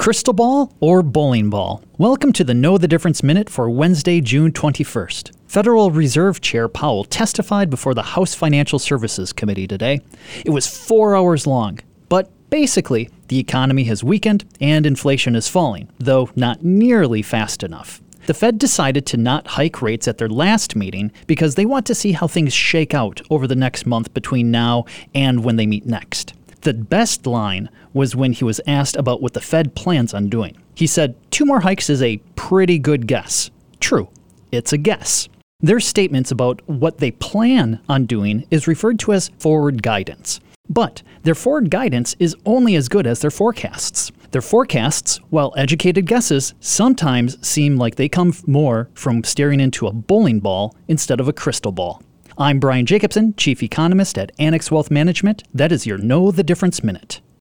Crystal ball or bowling ball? Welcome to the Know the Difference Minute for Wednesday, June 21st. Federal Reserve Chair Powell testified before the House Financial Services Committee today. It was four hours long, but basically, the economy has weakened and inflation is falling, though not nearly fast enough. The Fed decided to not hike rates at their last meeting because they want to see how things shake out over the next month between now and when they meet next. The best line was when he was asked about what the Fed plans on doing. He said, Two more hikes is a pretty good guess. True, it's a guess. Their statements about what they plan on doing is referred to as forward guidance. But their forward guidance is only as good as their forecasts. Their forecasts, while educated guesses, sometimes seem like they come more from staring into a bowling ball instead of a crystal ball. I'm Brian Jacobson, Chief Economist at Annex Wealth Management. That is your Know the Difference Minute.